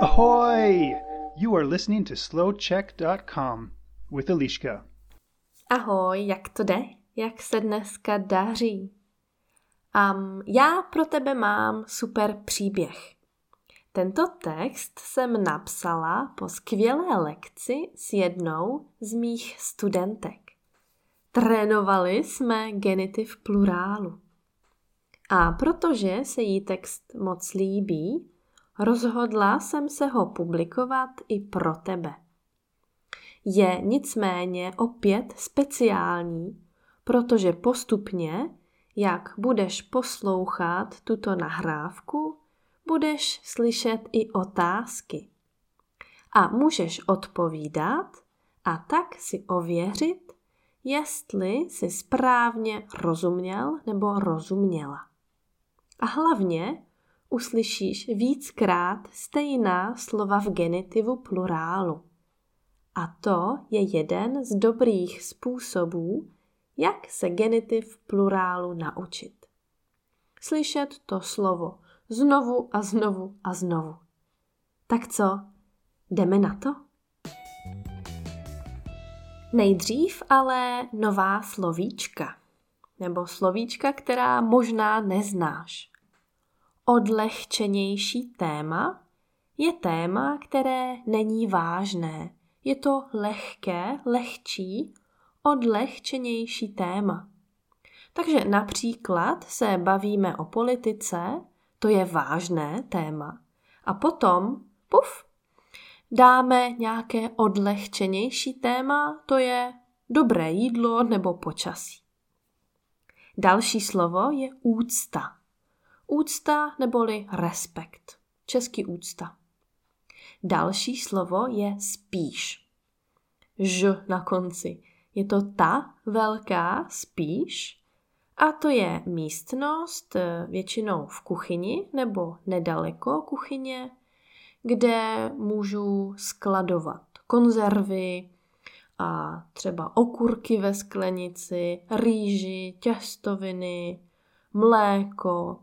Ahoy! You are listening to slowcheck.com with Eliška. Ahoj, jak to jde? Jak se dneska daří? Um, já pro tebe mám super příběh. Tento text jsem napsala po skvělé lekci s jednou z mých studentek. Trénovali jsme genitiv plurálu. A protože se jí text moc líbí, rozhodla jsem se ho publikovat i pro tebe. Je nicméně opět speciální, protože postupně, jak budeš poslouchat tuto nahrávku, budeš slyšet i otázky. A můžeš odpovídat a tak si ověřit, jestli si správně rozuměl nebo rozuměla. A hlavně uslyšíš víckrát stejná slova v genitivu plurálu. A to je jeden z dobrých způsobů, jak se genitiv plurálu naučit. Slyšet to slovo znovu a znovu a znovu. Tak co, jdeme na to? Nejdřív ale nová slovíčka, nebo slovíčka, která možná neznáš. Odlehčenější téma je téma, které není vážné. Je to lehké, lehčí, odlehčenější téma. Takže například se bavíme o politice, to je vážné téma. A potom, puf, dáme nějaké odlehčenější téma, to je dobré jídlo nebo počasí. Další slovo je úcta. Úcta neboli respekt. Český úcta. Další slovo je spíš. Ž na konci. Je to ta velká spíš a to je místnost eh, většinou v kuchyni nebo nedaleko kuchyně, kde můžu skladovat konzervy a třeba okurky ve sklenici, rýži, těstoviny, mléko.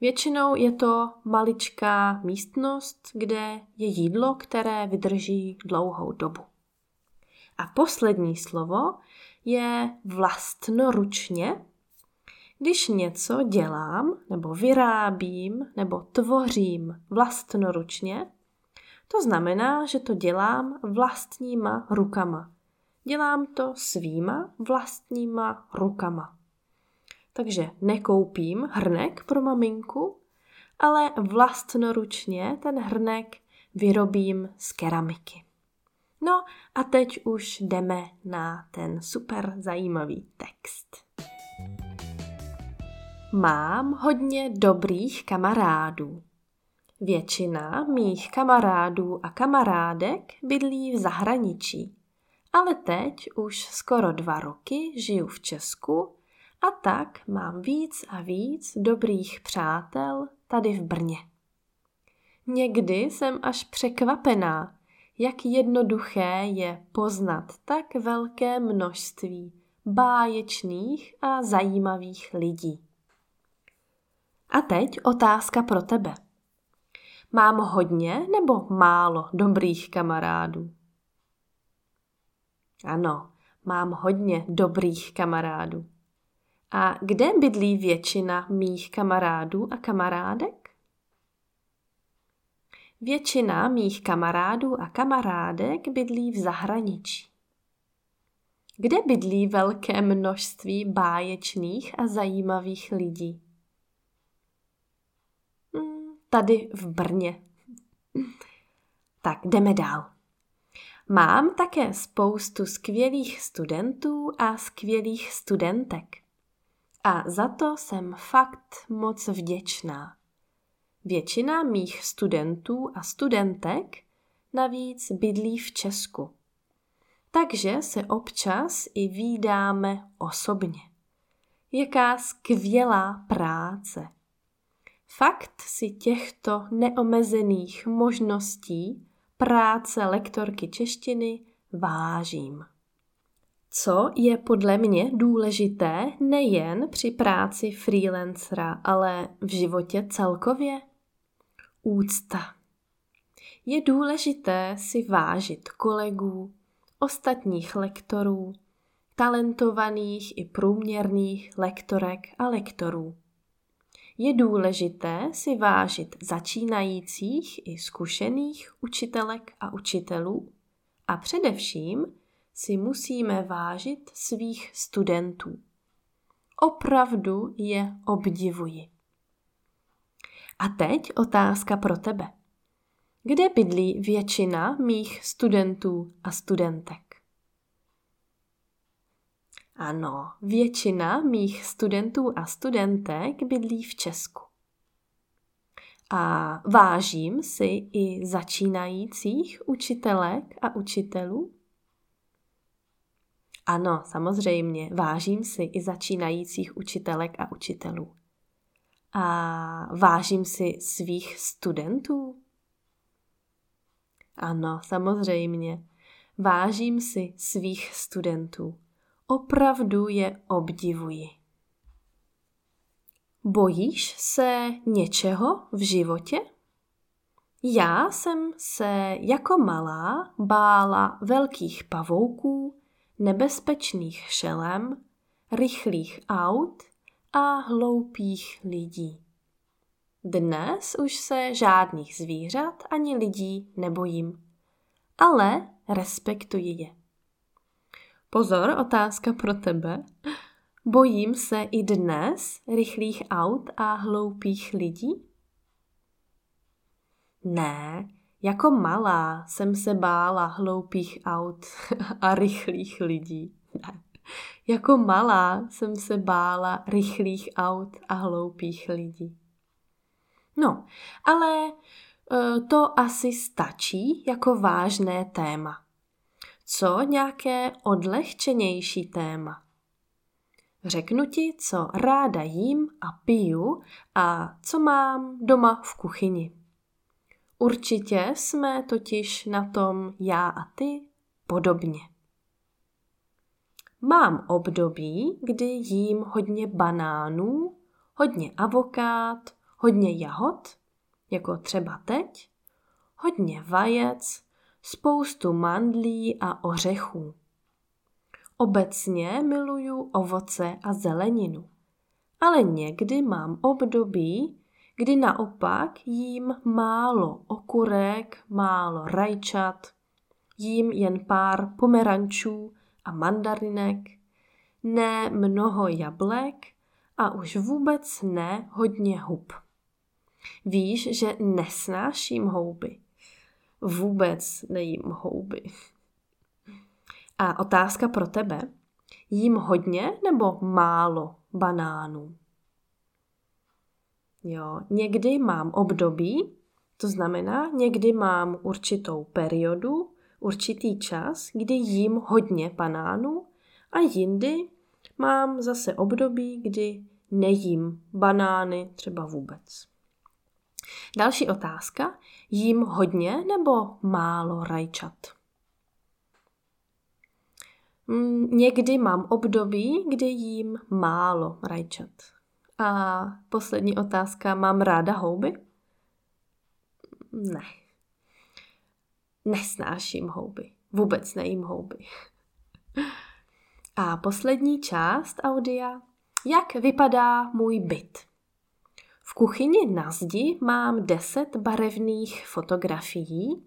Většinou je to maličká místnost, kde je jídlo, které vydrží dlouhou dobu. A poslední slovo je vlastnoručně, když něco dělám, nebo vyrábím, nebo tvořím vlastnoručně, to znamená, že to dělám vlastníma rukama. Dělám to svýma vlastníma rukama. Takže nekoupím hrnek pro maminku, ale vlastnoručně ten hrnek vyrobím z keramiky. No a teď už jdeme na ten super zajímavý text. Mám hodně dobrých kamarádů. Většina mých kamarádů a kamarádek bydlí v zahraničí, ale teď už skoro dva roky žiju v Česku a tak mám víc a víc dobrých přátel tady v Brně. Někdy jsem až překvapená, jak jednoduché je poznat tak velké množství báječných a zajímavých lidí. A teď otázka pro tebe. Mám hodně nebo málo dobrých kamarádů? Ano, mám hodně dobrých kamarádů. A kde bydlí většina mých kamarádů a kamarádek? Většina mých kamarádů a kamarádek bydlí v zahraničí. Kde bydlí velké množství báječných a zajímavých lidí? tady v Brně. Tak jdeme dál. Mám také spoustu skvělých studentů a skvělých studentek. A za to jsem fakt moc vděčná. Většina mých studentů a studentek navíc bydlí v Česku. Takže se občas i výdáme osobně. Jaká skvělá práce. Fakt si těchto neomezených možností práce lektorky češtiny vážím. co je podle mě důležité nejen při práci freelancera, ale v životě celkově? Úcta. Je důležité si vážit kolegů, ostatních lektorů, talentovaných i průměrných lektorek a lektorů. Je důležité si vážit začínajících i zkušených učitelek a učitelů a především si musíme vážit svých studentů. Opravdu je obdivuji. A teď otázka pro tebe. Kde bydlí většina mých studentů a studentek? Ano, většina mých studentů a studentek bydlí v Česku. A vážím si i začínajících učitelek a učitelů? Ano, samozřejmě, vážím si i začínajících učitelek a učitelů. A vážím si svých studentů? Ano, samozřejmě, vážím si svých studentů. Opravdu je obdivuji. Bojíš se něčeho v životě? Já jsem se jako malá bála velkých pavouků, nebezpečných šelem, rychlých aut a hloupých lidí. Dnes už se žádných zvířat ani lidí nebojím, ale respektuji je. Pozor, otázka pro tebe. Bojím se i dnes rychlých aut a hloupých lidí? Ne, jako malá jsem se bála hloupých aut a rychlých lidí. Ne. Jako malá jsem se bála rychlých aut a hloupých lidí. No, ale e, to asi stačí jako vážné téma. Co nějaké odlehčenější téma? Řeknu ti, co ráda jím a piju a co mám doma v kuchyni. Určitě jsme totiž na tom já a ty podobně. Mám období, kdy jím hodně banánů, hodně avokád, hodně jahod, jako třeba teď, hodně vajec, spoustu mandlí a ořechů. Obecně miluju ovoce a zeleninu, ale někdy mám období, kdy naopak jím málo okurek, málo rajčat, jím jen pár pomerančů a mandarinek, ne mnoho jablek a už vůbec ne hodně hub. Víš, že nesnáším houby. Vůbec nejím houby. A otázka pro tebe. Jím hodně nebo málo banánů? Jo, někdy mám období, to znamená, někdy mám určitou periodu, určitý čas, kdy jím hodně banánů a jindy mám zase období, kdy nejím banány třeba vůbec. Další otázka. Jím hodně nebo málo rajčat? Mm, někdy mám období, kdy jím málo rajčat. A poslední otázka, mám ráda houby? Ne. Nesnáším houby. Vůbec nejím houby. A poslední část audia. Jak vypadá můj byt? V kuchyni na zdi mám deset barevných fotografií.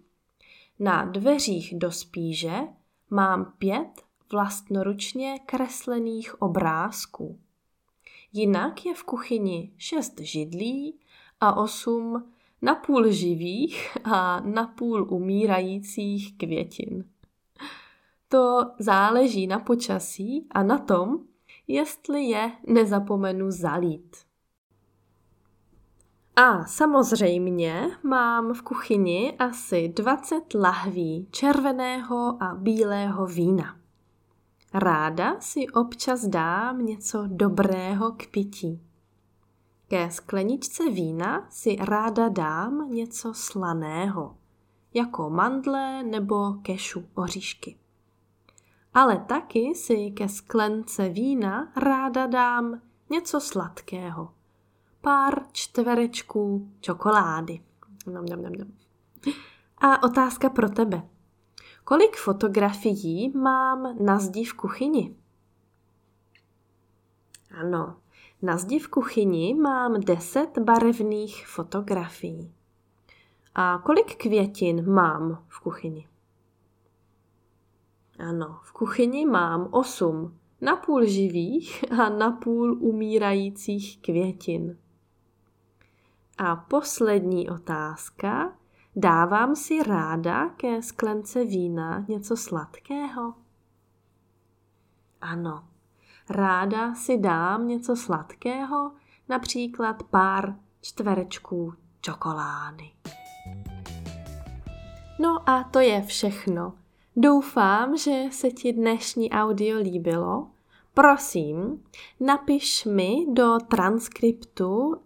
Na dveřích do spíže mám pět vlastnoručně kreslených obrázků. Jinak je v kuchyni šest židlí a osm napůl živých a napůl umírajících květin. To záleží na počasí a na tom, jestli je nezapomenu zalít. A samozřejmě mám v kuchyni asi 20 lahví červeného a bílého vína. Ráda si občas dám něco dobrého k pití. Ke skleničce vína si ráda dám něco slaného, jako mandle nebo kešu oříšky. ale taky si ke sklence vína ráda dám něco sladkého. Pár čtverečků čokolády. Nom, nom, nom, nom. A otázka pro tebe. Kolik fotografií mám na zdi v kuchyni? Ano, na zdi v kuchyni mám 10 barevných fotografií. A kolik květin mám v kuchyni? Ano, v kuchyni mám 8 napůl živých a napůl umírajících květin. A poslední otázka. Dávám si ráda ke sklence vína něco sladkého? Ano, ráda si dám něco sladkého, například pár čtverečků čokolády. No a to je všechno. Doufám, že se ti dnešní audio líbilo. Prosím, napiš mi do transkriptu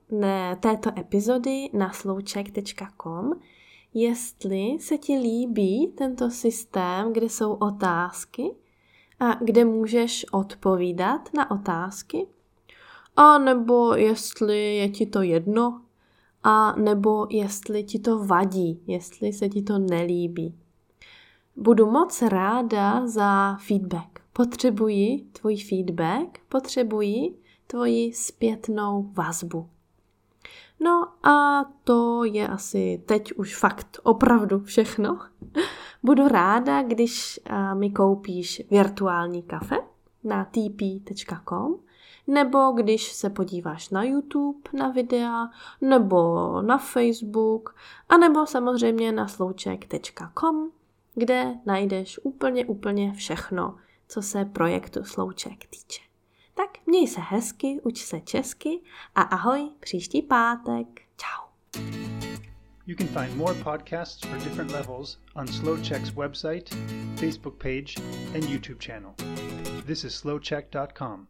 této epizody na slouček.com, jestli se ti líbí tento systém, kde jsou otázky a kde můžeš odpovídat na otázky, a nebo jestli je ti to jedno, a nebo jestli ti to vadí, jestli se ti to nelíbí. Budu moc ráda za feedback. Potřebuji tvůj feedback, potřebuji tvoji zpětnou vazbu. No a to je asi teď už fakt opravdu všechno. Budu ráda, když mi koupíš virtuální kafe na tp.com nebo když se podíváš na YouTube na videa, nebo na Facebook, a nebo samozřejmě na slouček.com, kde najdeš úplně, úplně všechno, co se projektu Slouček týče. Tak měj se hezky, uč se česky a ahoj příští pátek. Ciao. You can find more podcasts for different levels on SlowCheck's website, Facebook page, and YouTube channel. This is slowcheck.com.